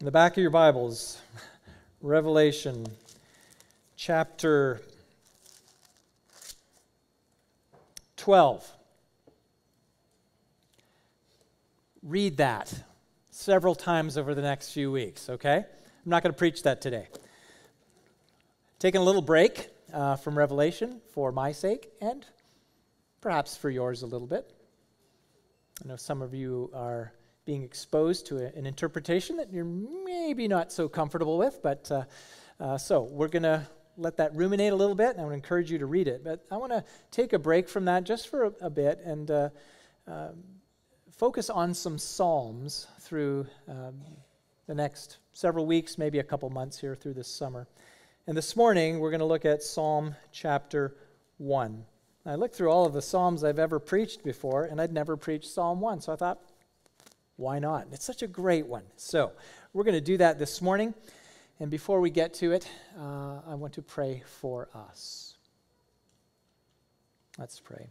In the back of your Bibles, Revelation chapter 12. Read that several times over the next few weeks, okay? I'm not going to preach that today. Taking a little break uh, from Revelation for my sake and perhaps for yours a little bit. I know some of you are being exposed to a, an interpretation that you're maybe not so comfortable with, but uh, uh, so we're going to let that ruminate a little bit, and I would encourage you to read it. But I want to take a break from that just for a, a bit and uh, um, focus on some Psalms through um, the next several weeks, maybe a couple months here through this summer. And this morning, we're going to look at Psalm chapter 1. I looked through all of the Psalms I've ever preached before, and I'd never preached Psalm 1. So I thought, why not? It's such a great one. So we're going to do that this morning. And before we get to it, uh, I want to pray for us. Let's pray.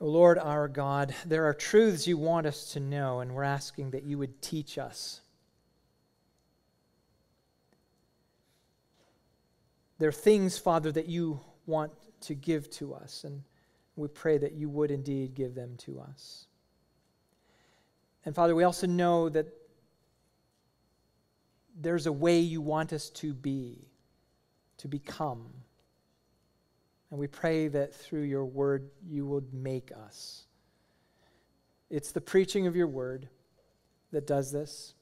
O oh Lord our God, there are truths you want us to know, and we're asking that you would teach us. There are things, Father, that you want to give to us, and we pray that you would indeed give them to us. And Father, we also know that there's a way you want us to be, to become. And we pray that through your word you would make us. It's the preaching of your word that does this.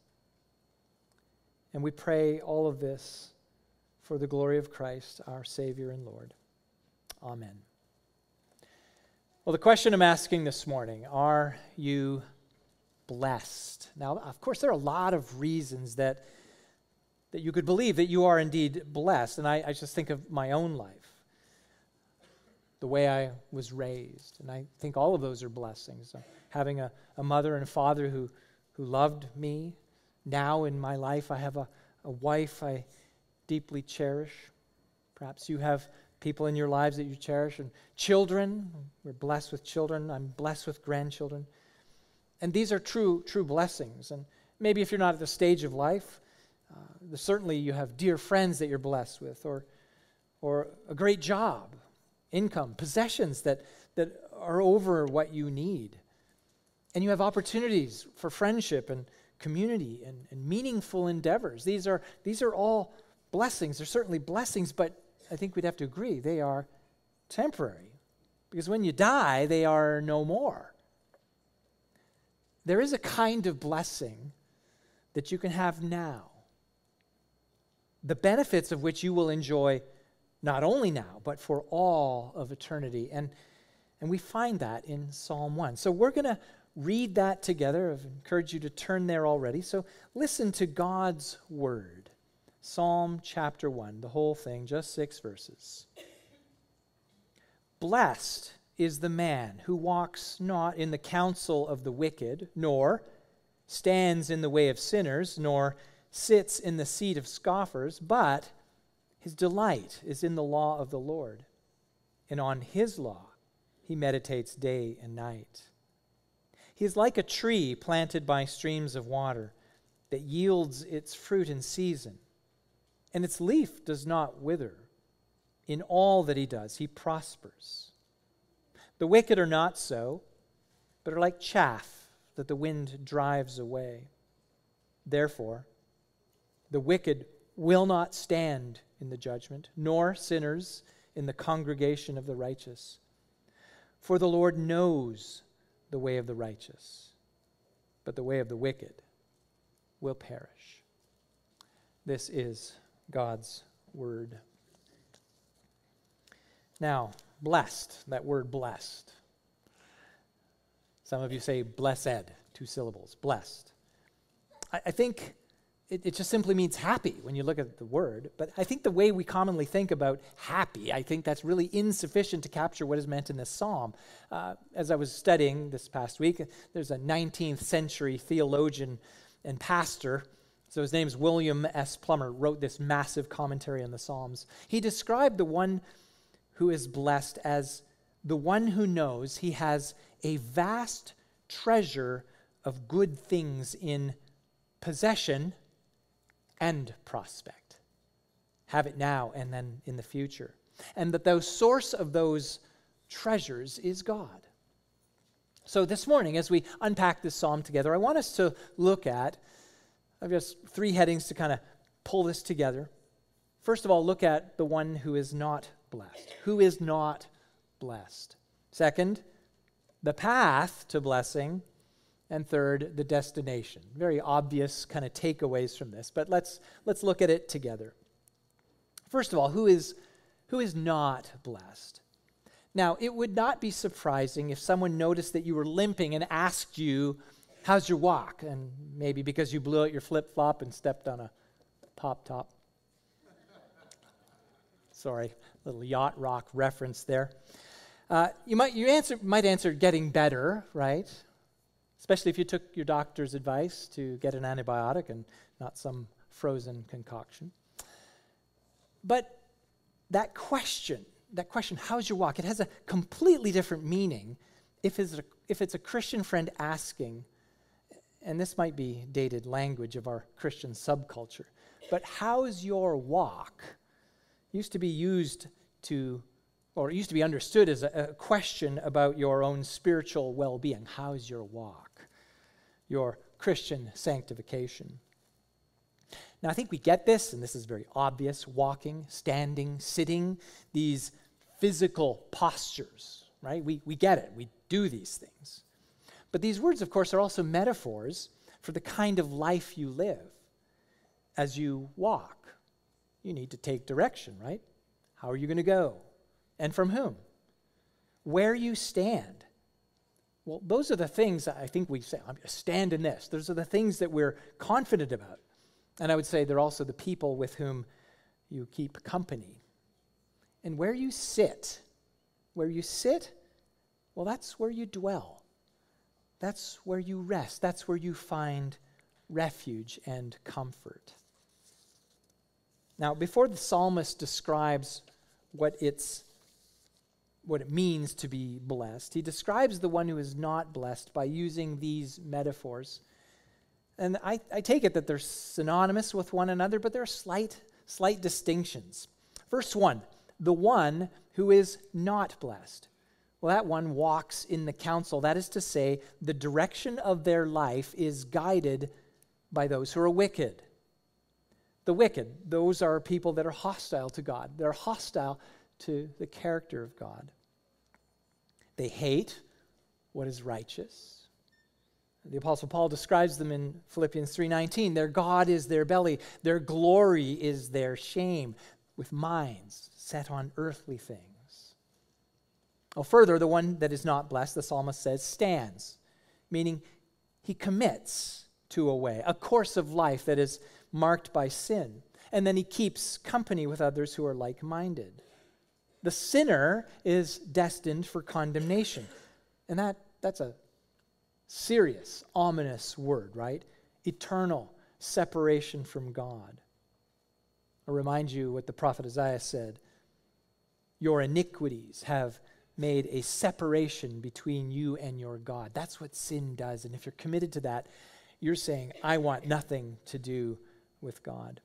And we pray all of this for the glory of Christ, our Savior and Lord. Amen. Well, the question I'm asking this morning are you blessed. Now, of course, there are a lot of reasons that, that you could believe that you are indeed blessed. And I, I just think of my own life, the way I was raised. And I think all of those are blessings. Having a, a mother and a father who, who loved me. Now in my life, I have a, a wife I deeply cherish. Perhaps you have people in your lives that you cherish, and children. We're blessed with children. I'm blessed with grandchildren. And these are true, true blessings. And maybe if you're not at the stage of life, uh, certainly you have dear friends that you're blessed with, or, or a great job, income, possessions that, that are over what you need. And you have opportunities for friendship and community and, and meaningful endeavors. These are, these are all blessings. They're certainly blessings, but I think we'd have to agree they are temporary. Because when you die, they are no more there is a kind of blessing that you can have now, the benefits of which you will enjoy not only now, but for all of eternity. And, and we find that in Psalm 1. So we're going to read that together. I've encouraged you to turn there already. So listen to God's word. Psalm chapter 1, the whole thing, just six verses. Blessed is the man who walks not in the counsel of the wicked, nor stands in the way of sinners, nor sits in the seat of scoffers, but his delight is in the law of the Lord. And on his law he meditates day and night. He is like a tree planted by streams of water that yields its fruit in season, and its leaf does not wither. In all that he does, he prospers. The wicked are not so, but are like chaff that the wind drives away. Therefore, the wicked will not stand in the judgment, nor sinners in the congregation of the righteous. For the Lord knows the way of the righteous, but the way of the wicked will perish. This is God's word. Now, blessed, that word blessed. Some of you say blessed, two syllables, blessed. I, I think it, it, just simply means happy when you look at the word, but I think the way we commonly think about happy, I think that's really insufficient to capture what is meant in this psalm. Uh, as I was studying this past week, there's a 19th century theologian and pastor so his name is William S. Plumer, wrote this massive commentary on the Psalms. He described the one who is blessed as the one who knows he has a vast treasure of good things in possession and prospect. Have it now and then in the future. And that the source of those treasures is God. So this morning, as we unpack this psalm together, I want us to look at, I've just three headings to kind of pull this together. First of all, look at the one who is not blessed. Who is not blessed? Second, the path to blessing. And third, the destination. Very obvious kind of takeaways from this, but let's, let's look at it together. First of all, who is, who is not blessed? Now, it would not be surprising if someone noticed that you were limping and asked you, How's your walk? And maybe because you blew out your flip flop and stepped on a pop top. Sorry, little yacht rock reference there. Uh, you might you answer might answer getting better, right? Especially if you took your doctor's advice to get an antibiotic and not some frozen concoction. But that question, that question, how's your walk? It has a completely different meaning if it's a, if it's a Christian friend asking, and this might be dated language of our Christian subculture, but how's your walk? Used to be used to or used to be understood as a, a question about your own spiritual well being. How's your walk? Your Christian sanctification. Now, I think we get this, and this is very obvious walking, standing, sitting, these physical postures, right? We, we get it. We do these things. But these words, of course, are also metaphors for the kind of life you live. As you walk, you need to take direction, right? How are you going to go? and from whom? Where you stand. Well, those are the things I think we say, I'm stand in this. Those are the things that we're confident about. And I would say they're also the people with whom you keep company. And where you sit, where you sit, well, that's where you dwell. That's where you rest. That's where you find refuge and comfort. Now, before the psalmist describes what it's what it means to be blessed. He describes the one who is not blessed by using these metaphors. And I, I take it that they're synonymous with one another, but there are slight, slight distinctions. Verse 1 the one who is not blessed. Well, that one walks in the counsel. That is to say, the direction of their life is guided by those who are wicked. The wicked, those are people that are hostile to God. They're hostile to the character of God. They hate what is righteous. The apostle Paul describes them in Philippians 3:19. Their God is their belly, their glory is their shame, with minds set on earthly things. Well, further, the one that is not blessed, the psalmist says, stands, meaning he commits to a way, a course of life that is marked by sin. And then he keeps company with others who are like minded. The sinner is destined for condemnation. And that, that's a serious, ominous word, right? Eternal separation from God. i remind you what the prophet Isaiah said Your iniquities have made a separation between you and your God. That's what sin does. And if you're committed to that, you're saying, I want nothing to do with God.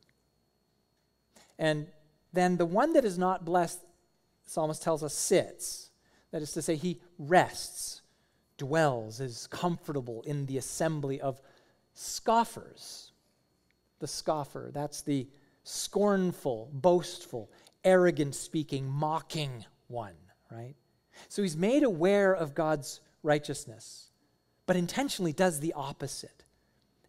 And then the one that is not blessed psalmist tells us sits. That is to say, he rests, dwells, is comfortable in the assembly of scoffers. The scoffer, that's the scornful, boastful, arrogant speaking, mocking one, right? So he's made aware of God's righteousness, but intentionally does the opposite.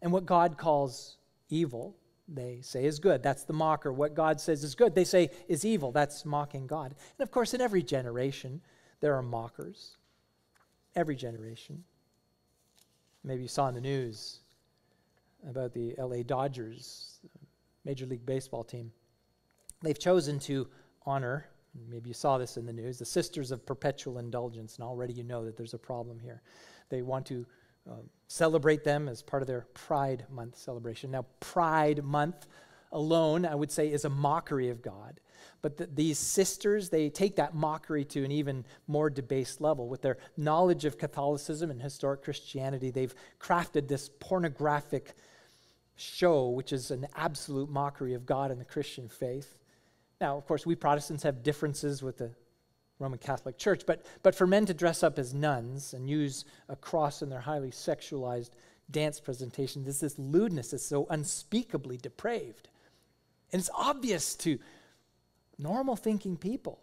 And what God calls evil, they say is good. That's the mocker. What God says is good, they say is evil. That's mocking God. And of course, in every generation, there are mockers. Every generation. Maybe you saw in the news about the LA Dodgers, Major League Baseball team. They've chosen to honor, maybe you saw this in the news, the Sisters of Perpetual Indulgence, and already you know that there's a problem here. They want to uh, celebrate them as part of their Pride Month celebration. Now, Pride Month alone, I would say, is a mockery of God. But the, these sisters, they take that mockery to an even more debased level. With their knowledge of Catholicism and historic Christianity, they've crafted this pornographic show, which is an absolute mockery of God and the Christian faith. Now, of course, we Protestants have differences with the Roman Catholic Church, but, but for men to dress up as nuns and use a cross in their highly sexualized dance presentation, there's this lewdness that's so unspeakably depraved. And it's obvious to normal thinking people.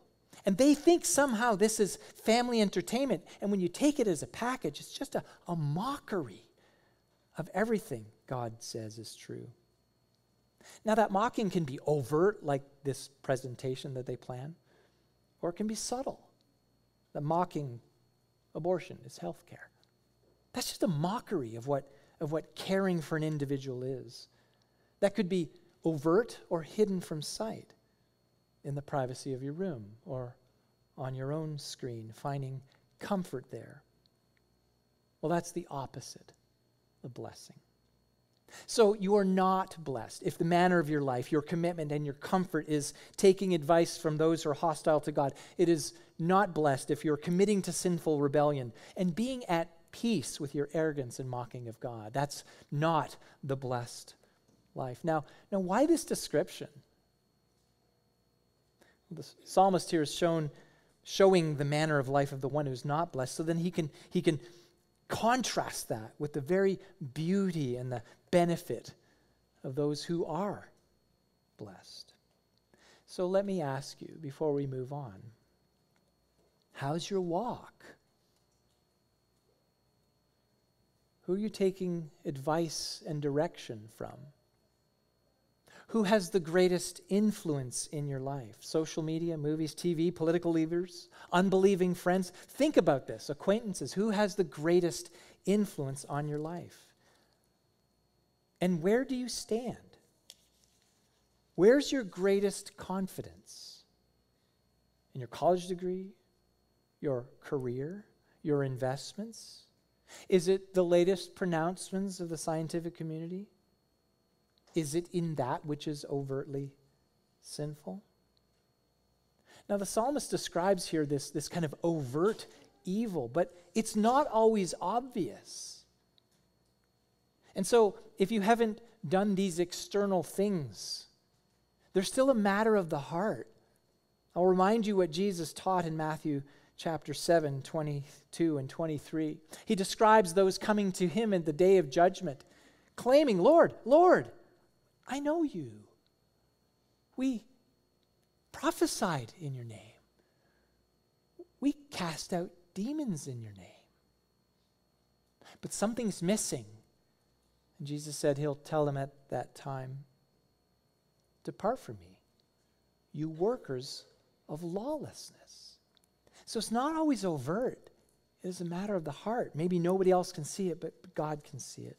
And they think somehow this is family entertainment. And when you take it as a package, it's just a, a mockery of everything God says is true. Now, that mocking can be overt, like this presentation that they plan, or it can be subtle. The mocking abortion is health care. That's just a mockery of what, of what caring for an individual is. That could be overt or hidden from sight in the privacy of your room or on your own screen, finding comfort there. Well, that's the opposite of blessing. So you are not blessed if the manner of your life, your commitment, and your comfort is taking advice from those who are hostile to God. It is not blessed if you're committing to sinful rebellion and being at peace with your arrogance and mocking of God. That's not the blessed life. Now, now why this description? The psalmist here is shown showing the manner of life of the one who's not blessed. So then he can he can contrast that with the very beauty and the benefit of those who are blessed. So let me ask you before we move on how's your walk? Who are you taking advice and direction from? Who has the greatest influence in your life? Social media, movies, TV, political leaders, unbelieving friends? Think about this acquaintances. Who has the greatest influence on your life? And where do you stand? Where's your greatest confidence? In your college degree? Your career? Your investments? Is it the latest pronouncements of the scientific community? Is it in that which is overtly sinful? Now, the psalmist describes here this, this kind of overt evil, but it's not always obvious. And so, if you haven't done these external things, They're still a matter of the heart. I'll remind you what Jesus taught in Matthew chapter 7, 22 and 23. He describes those coming to him in the day of judgment, claiming, Lord, Lord, I know you. We prophesied in your name. We cast out demons in your name. But something's missing. And Jesus said he'll tell them at that time Depart from me, you workers of lawlessness. So it's not always overt, it is a matter of the heart. Maybe nobody else can see it, but God can see it.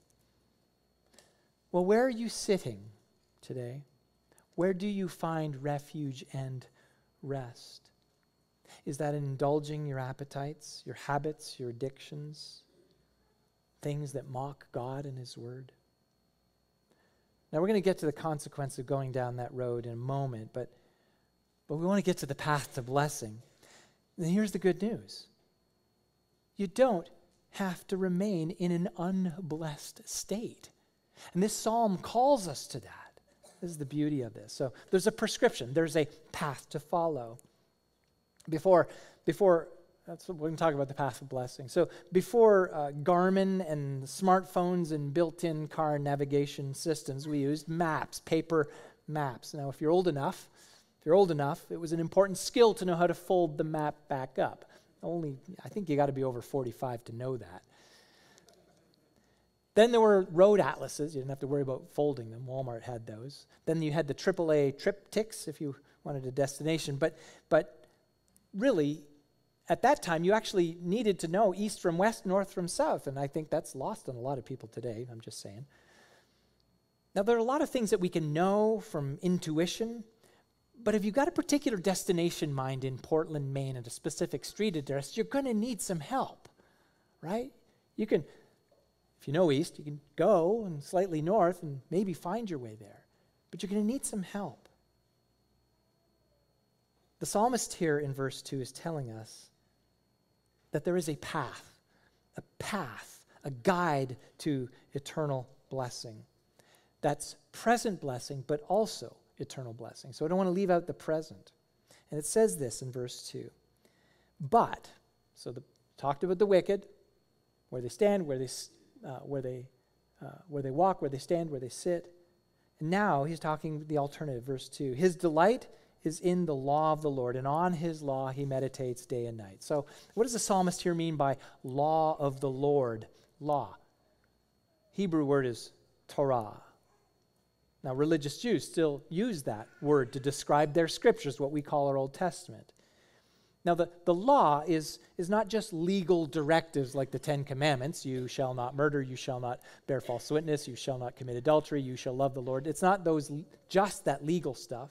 Well, where are you sitting today? Where do you find refuge and rest? Is that indulging your appetites, your habits, your addictions, things that mock God and His Word? Now, we're going to get to the consequence of going down that road in a moment, but, but we want to get to the path to blessing. And here's the good news you don't have to remain in an unblessed state. And this psalm calls us to that. This is the beauty of this. So there's a prescription, there's a path to follow. Before, before that's we can talk about the path of blessing. So before uh, Garmin and smartphones and built-in car navigation systems, we used maps, paper maps. Now, if you're old enough, if you're old enough, it was an important skill to know how to fold the map back up. Only, I think you got to be over 45 to know that. Then there were road atlases. You didn't have to worry about folding them. Walmart had those. Then you had the AAA TripTiks if you wanted a destination. But, but really, at that time, you actually needed to know east from west, north from south. And I think that's lost on a lot of people today. I'm just saying. Now, there are a lot of things that we can know from intuition. But if you've got a particular destination mind in Portland, Maine, and a specific street address, you're going to need some help, right? You can if you know east, you can go and slightly north and maybe find your way there. But you're going to need some help. The psalmist here in verse 2 is telling us that there is a path, a path, a guide to eternal blessing. That's present blessing, but also eternal blessing. So I don't want to leave out the present. And it says this in verse 2. But, so the, talked about the wicked, where they stand, where they, uh, where, they, uh, where they walk, where they stand, where they sit. And now he's talking the alternative, verse 2. His delight is in the law of the Lord, and on his law he meditates day and night. So, what does the psalmist here mean by law of the Lord? Law. Hebrew word is Torah. Now, religious Jews still use that word to describe their scriptures, what we call our Old Testament. Now, the, the law is, is not just legal directives like the Ten Commandments you shall not murder, you shall not bear false witness, you shall not commit adultery, you shall love the Lord. It's not those just that legal stuff,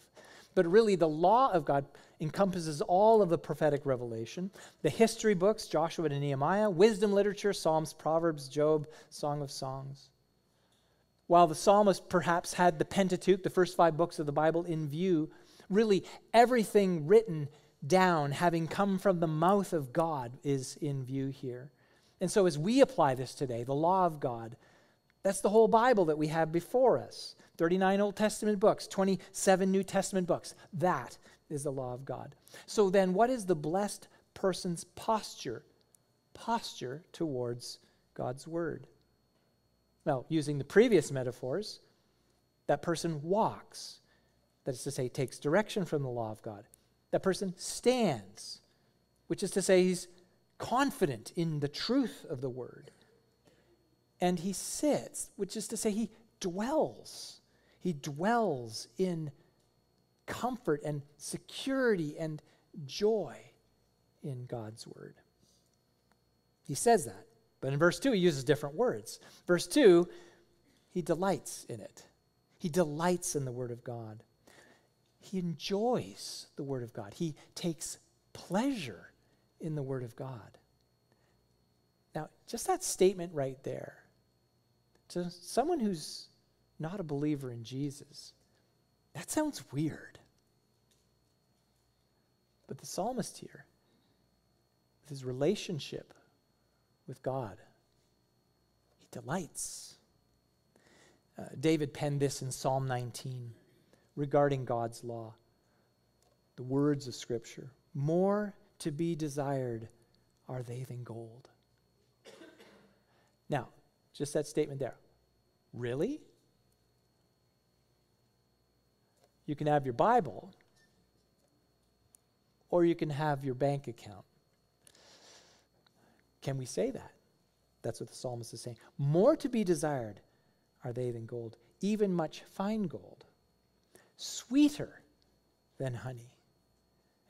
but really the law of God encompasses all of the prophetic revelation the history books, Joshua and Nehemiah, wisdom literature, Psalms, Proverbs, Job, Song of Songs. While the psalmist perhaps had the Pentateuch, the first five books of the Bible, in view, really everything written down, having come from the mouth of God, is in view here. And so, as we apply this today, the law of God, that's the whole Bible that we have before us 39 Old Testament books, 27 New Testament books. That is the law of God. So, then what is the blessed person's posture? Posture towards God's Word. Well, using the previous metaphors, that person walks. That is to say, takes direction from the law of God that person stands, which is to say, he's confident in the truth of the word. And he sits, which is to say, he dwells. He dwells in comfort and security and joy in God's word. He says that. But in verse 2, he uses different words. Verse 2, he delights in it. He delights in the word of God he enjoys the Word of God. He takes pleasure in the Word of God. Now, just that statement right there, to someone who's not a believer in Jesus, that sounds weird. But the psalmist here, with his relationship with God, he delights. Uh, David penned this in Psalm 19 regarding God's law, the words of Scripture. More to be desired are they than gold. Now, just that statement there. Really? You can have your Bible, or you can have your bank account. Can we say that? That's what the psalmist is saying. More to be desired are they than gold, even much fine gold sweeter than honey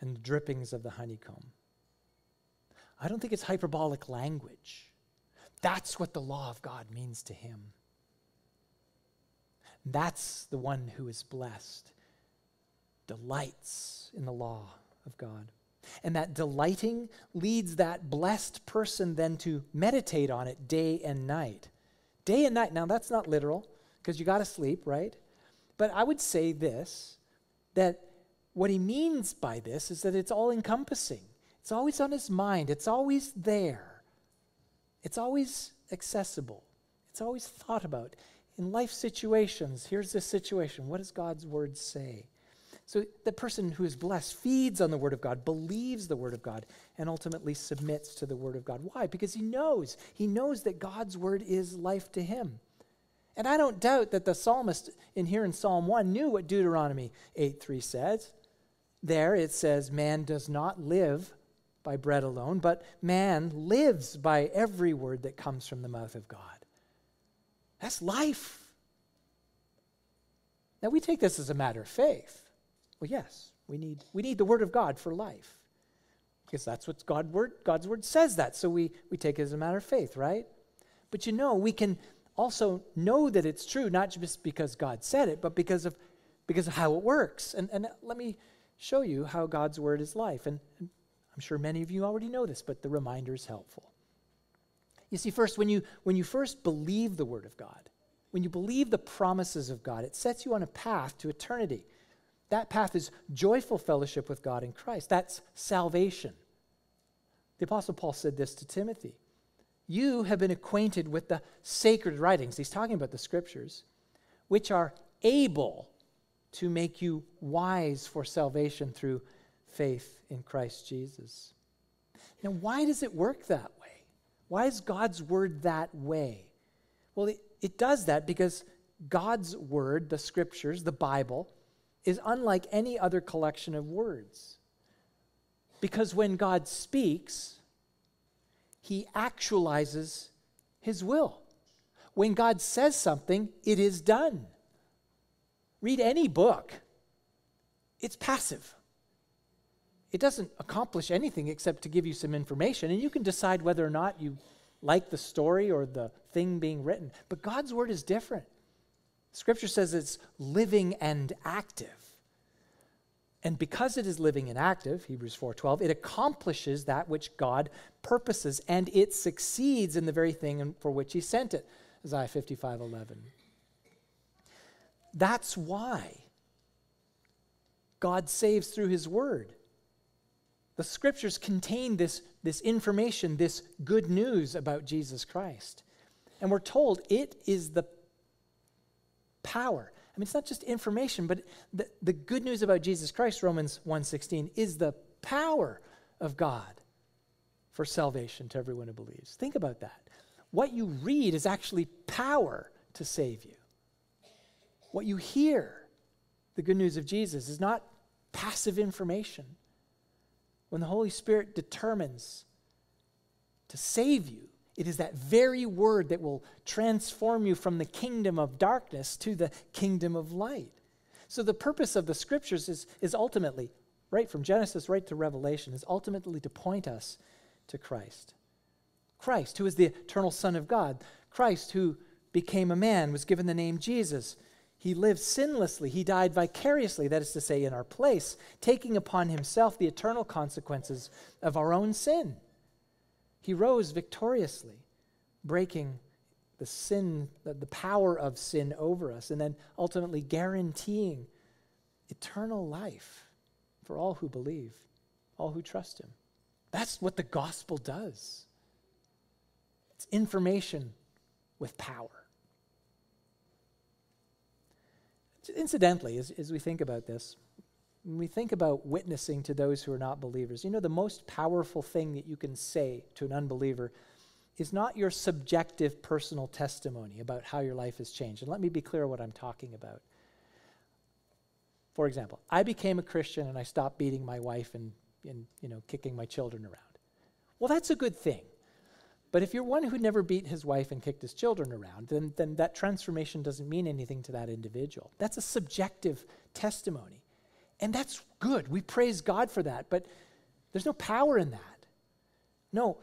and the drippings of the honeycomb. I don't think it's hyperbolic language. That's what the law of God means to him. That's the one who is blessed, delights in the law of God. And that delighting leads that blessed person then to meditate on it day and night. Day and night. Now, that's not literal because you got to sleep, right? But I would say this that what he means by this is that it's all encompassing. It's always on his mind, it's always there, it's always accessible, it's always thought about. In life situations, here's this situation. What does God's word say? So the person who is blessed feeds on the word of God, believes the word of God, and ultimately submits to the word of God. Why? Because he knows. He knows that God's word is life to him. And I don't doubt that the psalmist in here in Psalm 1 knew what Deuteronomy 8 3 says. There it says, Man does not live by bread alone, but man lives by every word that comes from the mouth of God. That's life. Now we take this as a matter of faith. Well, yes, we need, we need the word of God for life. Because that's what God word, God's word says that. So we, we take it as a matter of faith, right? But you know, we can also know that it's true, not just because God said it, but because of, because of how it works. And, and let me show you how God's word is life. And, and I'm sure many of you already know this, but the reminder is helpful. You see, first, when you, when you first believe the word of God, when you believe the promises of God, it sets you on a path to eternity. That path is joyful fellowship with God in Christ. That's salvation. The Apostle Paul said this to Timothy you have been acquainted with the sacred writings. He's talking about the scriptures, which are able to make you wise for salvation through faith in Christ Jesus. Now, why does it work that way? Why is God's word that way? Well, it, it does that because God's word, the scriptures, the Bible, is unlike any other collection of words. Because when God speaks, he actualizes his will. When God says something, it is done. Read any book, it's passive. It doesn't accomplish anything except to give you some information, and you can decide whether or not you like the story or the thing being written. But God's word is different. Scripture says it's living and active. And because it is living and active, Hebrews 4:12, it accomplishes that which God purposes and it succeeds in the very thing for which he sent it. Isaiah 55:11. That's why God saves through his word. The scriptures contain this, this information, this good news about Jesus Christ. And we're told it is the power I mean, it's not just information, but the, the good news about Jesus Christ, Romans 1.16, is the power of God for salvation to everyone who believes. Think about that. What you read is actually power to save you. What you hear, the good news of Jesus, is not passive information. When the Holy Spirit determines to save you, it is that very word that will transform you from the kingdom of darkness to the kingdom of light. So, the purpose of the scriptures is, is ultimately, right from Genesis right to Revelation, is ultimately to point us to Christ. Christ, who is the eternal Son of God. Christ, who became a man, was given the name Jesus. He lived sinlessly. He died vicariously, that is to say, in our place, taking upon himself the eternal consequences of our own sin. He rose victoriously, breaking the sin, the, power of sin over us, and then ultimately guaranteeing eternal life for all who believe, all who trust Him. That's what the gospel does. It's information with power. Incidentally, as, as we think about this, when we think about witnessing to those who are not believers, you know, the most powerful thing that you can say to an unbeliever is not your subjective personal testimony about how your life has changed. And let me be clear what I'm talking about. For example, I became a Christian and I stopped beating my wife and, and you know, kicking my children around. Well, that's a good thing. But if you're one who never beat his wife and kicked his children around, then, then that transformation doesn't mean anything to that individual. That's a subjective testimony. And that's good. We praise God for that. But there's no power in that. No,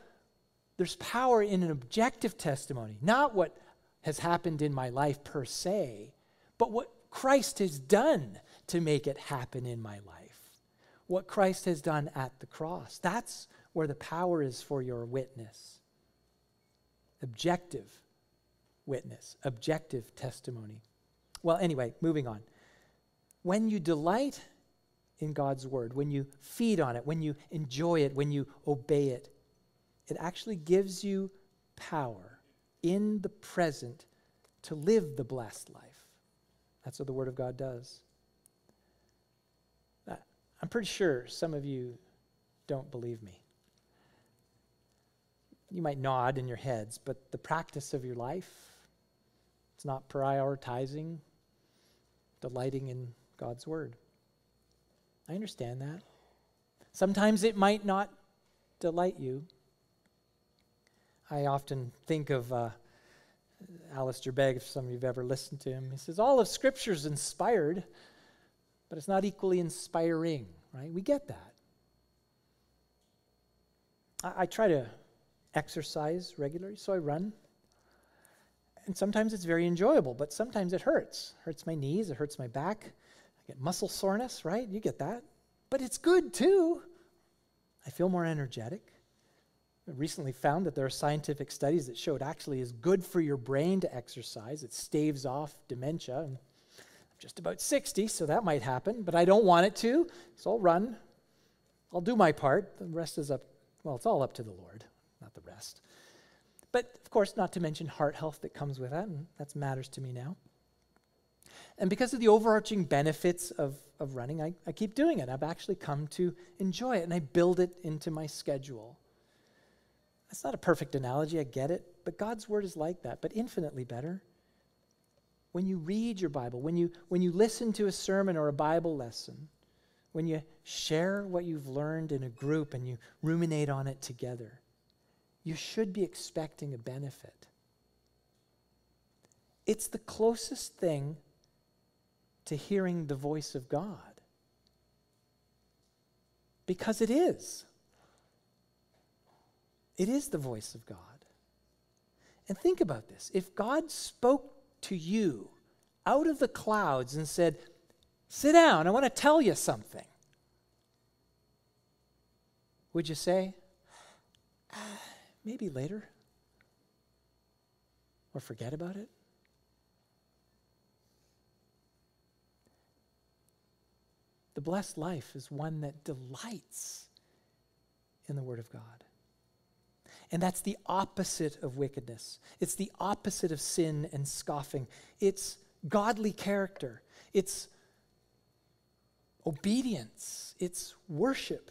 there's power in an objective testimony, not what has happened in my life per se, but what Christ has done to make it happen in my life. What Christ has done at the cross. That's where the power is for your witness. Objective witness, objective testimony. Well, anyway, moving on. When you delight in God's word, when you feed on it, when you enjoy it, when you obey it, it actually gives you power in the present to live the blessed life. That's what the Word of God does. Uh, I'm pretty sure some of you don't believe me. You might nod in your heads, but the practice of your life, it's not prioritizing delighting in God's Word. I understand that. Sometimes it might not delight you. I often think of uh, Alistair Begg, if some of you have ever listened to him. He says, All of Scripture is inspired, but it's not equally inspiring, right? We get that. I, I try to exercise regularly, so I run. And sometimes it's very enjoyable, but sometimes it hurts. It hurts my knees, it hurts my back get muscle soreness, right? You get that. But it's good too. I feel more energetic. I recently found that there are scientific studies that show it actually is good for your brain to exercise. It staves off dementia. I'm just about 60, so that might happen, but I don't want it to, so I'll run. I'll do my part. The rest is up, well, it's all up to the Lord, not the rest. But of course, not to mention heart health that comes with that, and that matters to me now. And because of the overarching benefits of, of running, I, I keep doing it. I've actually come to enjoy it and I build it into my schedule. That's not a perfect analogy, I get it, but God's word is like that, but infinitely better. When you read your Bible, when you, when you listen to a sermon or a Bible lesson, when you share what you've learned in a group and you ruminate on it together, you should be expecting a benefit. It's the closest thing to hearing the voice of God. Because it is. It is the voice of God. And think about this if God spoke to you out of the clouds and said, Sit down, I want to tell you something, would you say, uh, Maybe later? Or forget about it? The blessed life is one that delights in the Word of God. And that's the opposite of wickedness. It's the opposite of sin and scoffing. It's godly character. It's obedience. It's worship.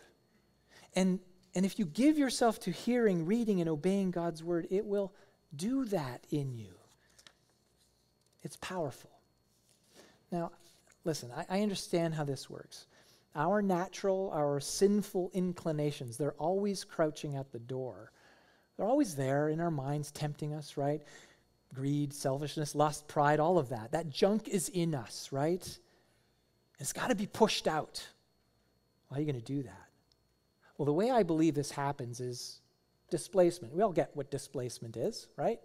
And, and if you give yourself to hearing, reading, and obeying God's word, it will do that in you. It's powerful. Now, listen, I, I understand how this works. Our natural, our sinful inclinations, they're always crouching at the door they're always there in our minds, tempting us, right? Greed, selfishness, lust, pride, all of that. That junk is in us, right? It's got to be pushed out. How are you going to do that? Well, the way I believe this happens is displacement. We all get what displacement is, right?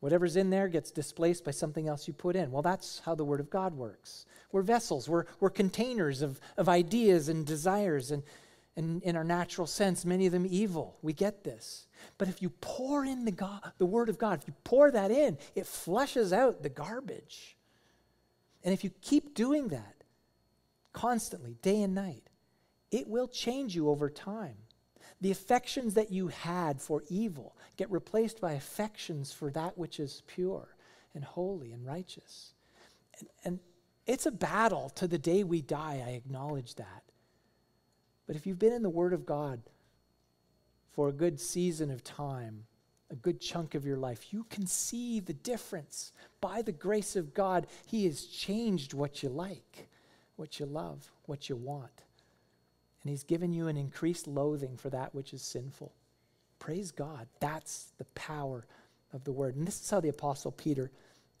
Whatever's in there gets displaced by something else you put in. Well, that's how the Word of God works. We're vessels, we're, we're containers of, of ideas and desires. And, and in our natural sense, many of them evil. We get this. But if you pour in the, God, the Word of God, if you pour that in, it flushes out the garbage. And if you keep doing that constantly, day and night, it will change you over time. The affections that you had for evil get replaced by affections for that which is pure and holy and righteous. And, and it's a battle to the day we die, I acknowledge that. But if you've been in the Word of God for a good season of time, a good chunk of your life, you can see the difference. By the grace of God, He has changed what you like, what you love, what you want. And He's given you an increased loathing for that which is sinful. Praise God. That's the power of the Word. And this is how the Apostle Peter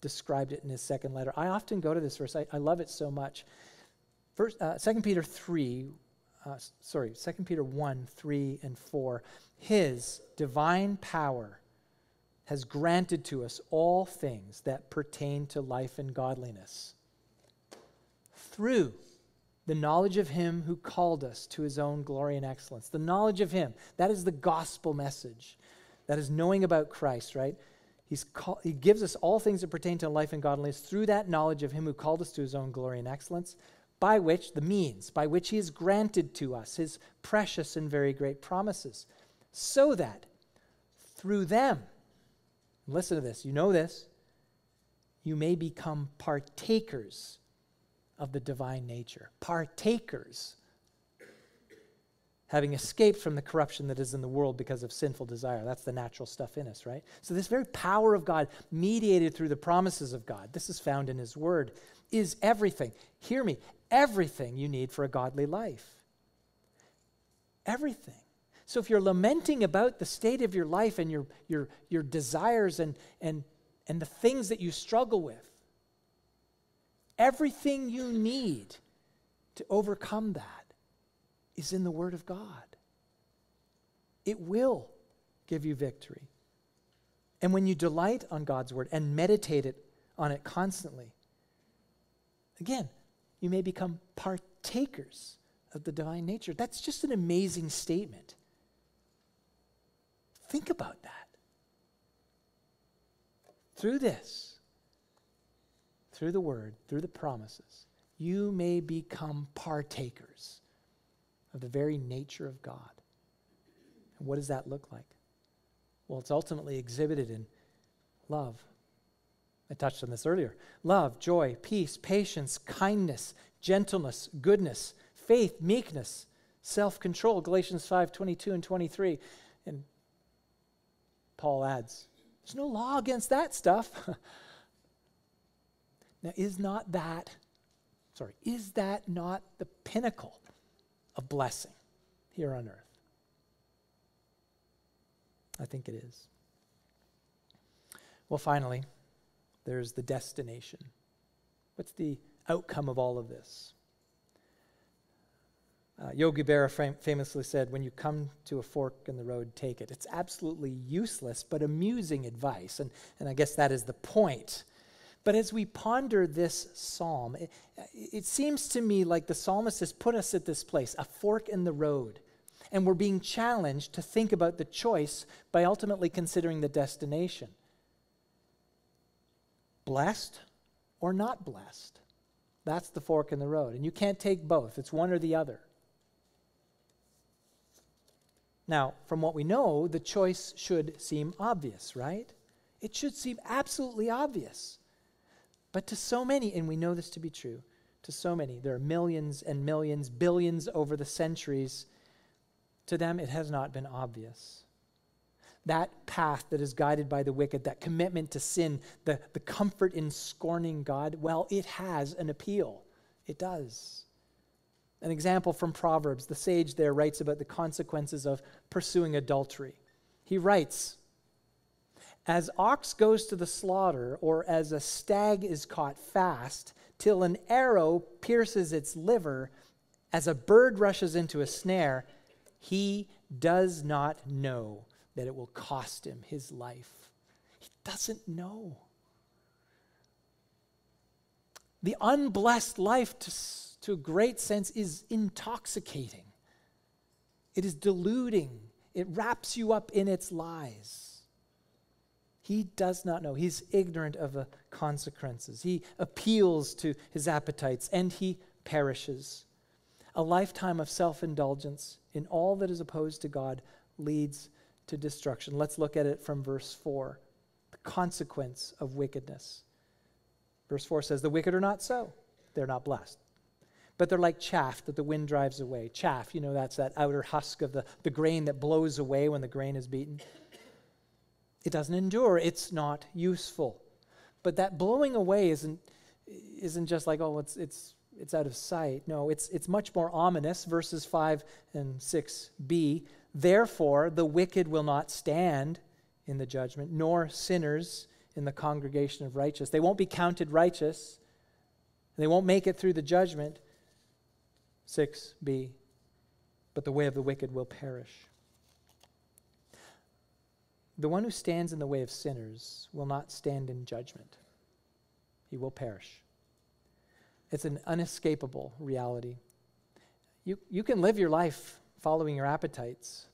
described it in his second letter. I often go to this verse, I, I love it so much. First, uh, 2 Peter 3, uh, sorry, 2 Peter 1 3 and 4. His divine power has granted to us all things that pertain to life and godliness through the knowledge of Him who called us to His own glory and excellence. The knowledge of Him, that is the gospel message. That is knowing about Christ, right? He's call, he gives us all things that pertain to life and godliness through that knowledge of Him who called us to His own glory and excellence by which, the means, by which he has granted to us his precious and very great promises, so that through them, listen to this, you know this, you may become partakers of the divine nature. Partakers. Having escaped from the corruption that is in the world because of sinful desire. That's the natural stuff in us, right? So, this very power of God, mediated through the promises of God, this is found in His Word, is everything. Hear me, everything you need for a godly life. Everything. So if you're lamenting about the state of your life and your, your, your desires and, and, and the things that you struggle with, everything you need to overcome that is in the Word of God. It will give you victory. And when you delight on God's Word and meditate it, on it constantly, again, you may become partakers of the divine nature. That's just an amazing statement. Think about that. Through this, through the word, through the promises, you may become partakers of the very nature of God. And what does that look like? Well, it's ultimately exhibited in love, I touched on this earlier. Love, joy, peace, patience, kindness, gentleness, goodness, faith, meekness, self-control. Galatians 5, 22 and 23. And Paul adds, there's no law against that stuff. now, is not that, sorry, is that not the pinnacle of blessing here on earth? I think it is. Well, finally, there's the destination. What's the outcome of all of this? Uh, Yogi Berra fam- famously said, When you come to a fork in the road, take it. It's absolutely useless, but amusing advice. And, and I guess that is the point. But as we ponder this psalm, it, it seems to me like the psalmist has put us at this place, a fork in the road. And we're being challenged to think about the choice by ultimately considering the destination blessed or not blessed. That's the fork in the road. And you can't take both, it's one or the other. Now, from what we know, the choice should seem obvious, right? It should seem absolutely obvious. But to so many, and we know this to be true, to so many, there are millions and millions, billions over the centuries, to them it has not been obvious that path that is guided by the wicked, that commitment to sin, the, the comfort in scorning God, well, it has an appeal. It does. An example from Proverbs, the sage there writes about the consequences of pursuing adultery. He writes, As ox goes to the slaughter, or as a stag is caught fast, till an arrow pierces its liver, as a bird rushes into a snare, he does not know that it will cost him his life. He doesn't know. The unblessed life, to, to a great sense, is intoxicating. It is deluding. It wraps you up in its lies. He does not know. He's ignorant of the consequences. He appeals to his appetites and he perishes. A lifetime of self indulgence in all that is opposed to God leads to destruction. Let's look at it from verse 4 the consequence of wickedness. Verse 4 says, The wicked are not so, they're not blessed. But they're like chaff that the wind drives away. Chaff, you know, that's that outer husk of the, the grain that blows away when the grain is beaten. It doesn't endure, it's not useful. But that blowing away isn't, isn't just like, oh, it's, it's, it's out of sight. No, it's, it's much more ominous. Verses 5 and 6b Therefore, the wicked will not stand in the judgment, nor sinners in the congregation of righteous. They won't be counted righteous. They won't make it through the judgment. 6b. But the way of the wicked will perish. The one who stands in the way of sinners will not stand in judgment, he will perish. It's an unescapable reality. You, you can live your life following your appetites.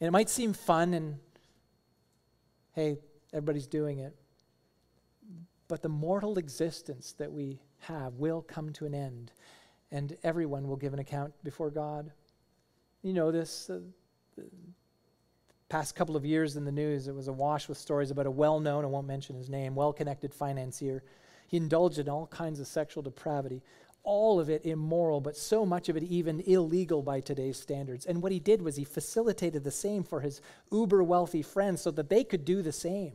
And it might seem fun and, hey, everybody's doing it. But the mortal existence that we have will come to an end, and everyone will give an account before God. You know this. Uh, past couple of years in the news, it was awash with stories about a well known, I won't mention his name, well connected financier. He indulged in all kinds of sexual depravity all of it immoral, but so much of it even illegal by today's standards. And what he did was he facilitated the same for his uber wealthy friends so that they could do the same,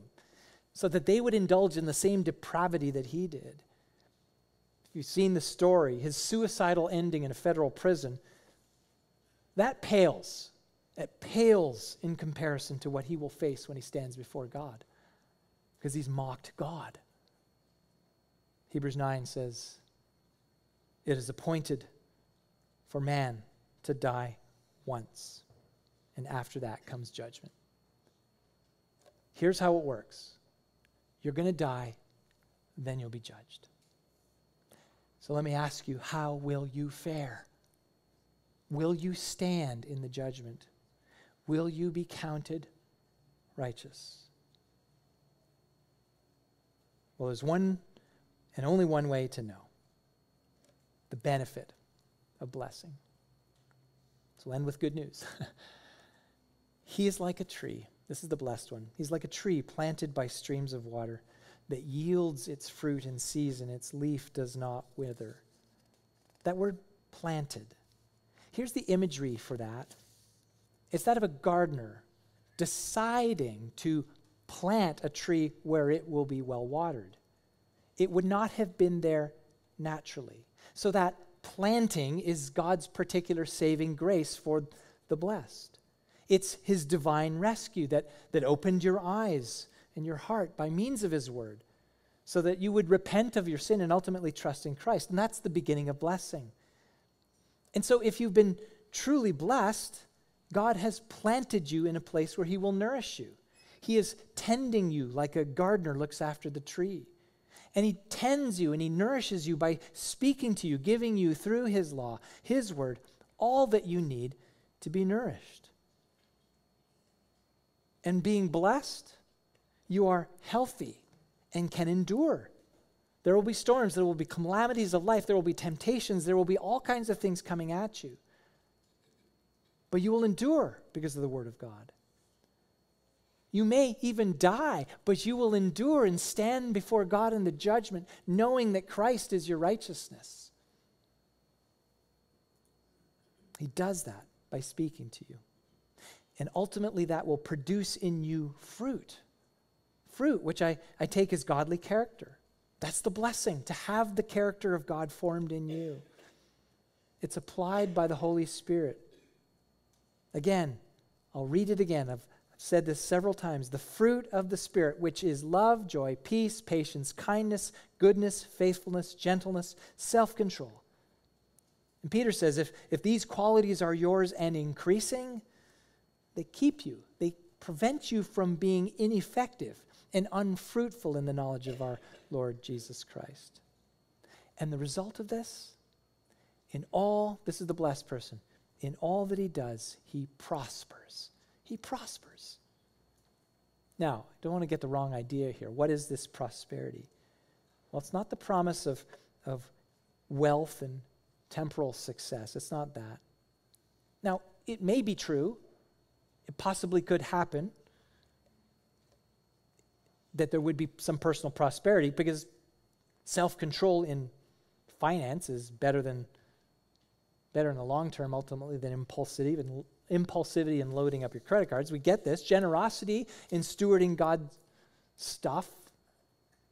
so that they would indulge in the same depravity that he did. If you've seen the story, his suicidal ending in a federal prison, that pales. It pales in comparison to what he will face when he stands before God, because he's mocked God. Hebrews 9 says, it is appointed for man to die once, and after that comes judgment. Here's how it works you're going to die, then you'll be judged. So let me ask you how will you fare? Will you stand in the judgment? Will you be counted righteous? Well, there's one and only one way to know the benefit of blessing. So end with good news. he is like a tree. This is the blessed one. He's like a tree planted by streams of water that yields its fruit in season, its leaf does not wither. That word planted. Here's the imagery for that it's that of a gardener deciding to plant a tree where it will be well watered. It would not have been there naturally. So that planting is God's particular saving grace for the blessed. It's his divine rescue that, that opened your eyes and your heart by means of his word so that you would repent of your sin and ultimately trust in Christ. And that's the beginning of blessing. And so if you've been truly blessed, God has planted you in a place where he will nourish you. He is tending you like a gardener looks after the tree. And he tends you and he nourishes you by speaking to you, giving you through his law, his word, all that you need to be nourished. And being blessed, you are healthy and can endure. There will be storms, there will be calamities of life, there will be temptations, there will be all kinds of things coming at you. But you will endure because of the Word of God. You may even die, but you will endure and stand before God in the judgment, knowing that Christ is your righteousness. He does that by speaking to you. And ultimately, that will produce in you fruit. Fruit, which I, I take as godly character. That's the blessing, to have the character of God formed in you. It's applied by the Holy Spirit. Again, I'll read it again. I've said this several times. The fruit of the Spirit, which is love, joy, peace, patience, kindness, goodness, faithfulness, gentleness, self control. And Peter says if, if these qualities are yours and increasing, they keep you, they prevent you from being ineffective and unfruitful in the knowledge of our Lord Jesus Christ. And the result of this, in all, this is the blessed person in all that he does, he prospers. He prospers. Now, I don't want to get the wrong idea here. What is this prosperity? Well, it's not the promise of, of wealth and temporal success. It's not that. Now, it may be true, it possibly could happen that there would be some personal prosperity because self control in finance is better than better in the long term ultimately than impulsivity and impulsivity and loading up your credit cards. We get this. Generosity in stewarding God's stuff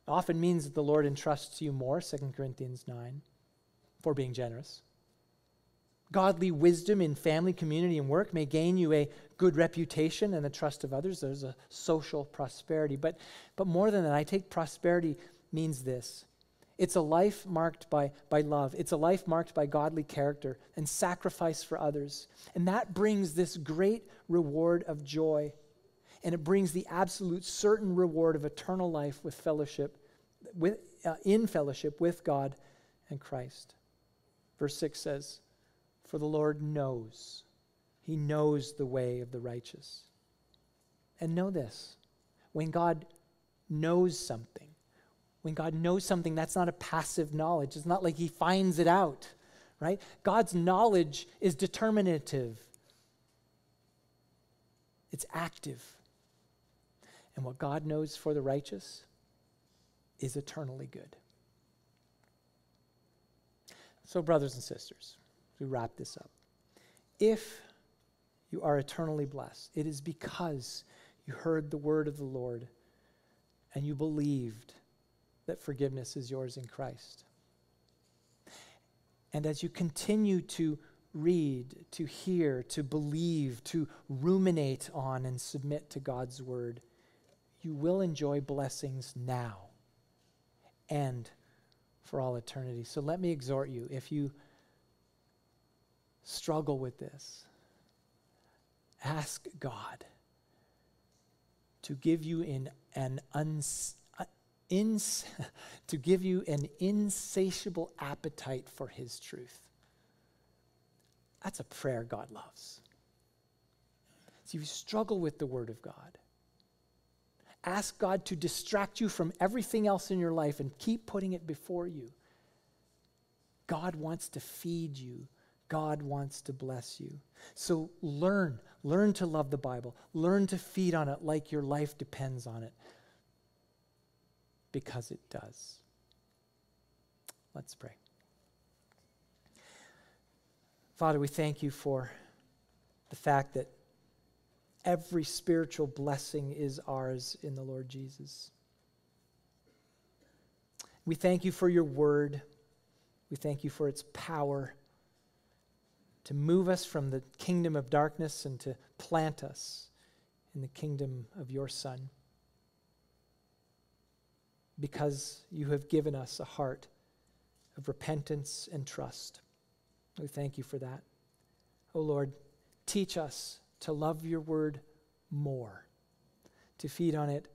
often means that the Lord entrusts you more, 2 Corinthians 9, for being generous. Godly wisdom in family, community, and work may gain you a good reputation and the trust of others. There's a social prosperity. But, but more than that, I take prosperity means this it's a life marked by, by love. It's a life marked by godly character and sacrifice for others. And that brings this great reward of joy. And it brings the absolute certain reward of eternal life with fellowship, with, uh, in fellowship with God and Christ. Verse 6 says, For the Lord knows, He knows the way of the righteous. And know this when God knows something, when God knows something, that's not a passive knowledge. It's not like he finds it out, right? God's knowledge is determinative, it's active. And what God knows for the righteous is eternally good. So, brothers and sisters, we wrap this up. If you are eternally blessed, it is because you heard the word of the Lord and you believed that forgiveness is yours in Christ. And as you continue to read, to hear, to believe, to ruminate on and submit to God's word, you will enjoy blessings now and for all eternity. So let me exhort you if you struggle with this, ask God to give you in an uns- ins- to give you an insatiable appetite for His truth. That's a prayer God loves. So you struggle with the Word of God. Ask God to distract you from everything else in your life and keep putting it before you. God wants to feed you. God wants to bless you. So learn. Learn to love the Bible. Learn to feed on it like your life depends on it. Because it does. Let's pray. Father, we thank you for the fact that every spiritual blessing is ours in the Lord Jesus. We thank you for your word. We thank you for its power to move us from the kingdom of darkness and to plant us in the kingdom of your Son. Because you have given us a heart of repentance and trust. We thank you for that. Oh Lord, teach us to love your word more, to feed on it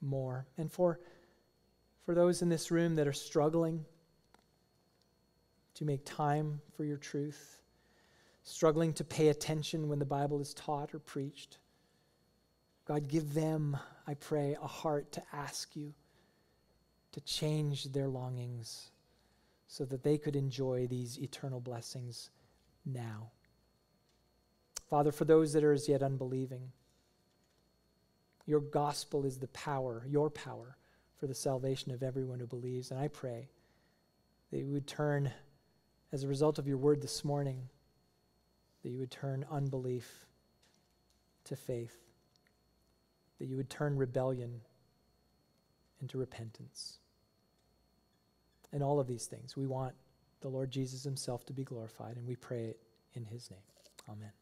more. And for, for those in this room that are struggling to make time for your truth, struggling to pay attention when the Bible is taught or preached, God, give them, I pray, a heart to ask you to change their longings so that they could enjoy these eternal blessings now. Father, for those that are as yet unbelieving, your gospel is the power, your power, for the salvation of everyone who believes. And I pray that you would turn, as a result of your word this morning, that you would turn unbelief to faith, that you would turn rebellion into repentance. And all of these things, we want the Lord Jesus himself to be glorified, and we pray it in his name. Amen.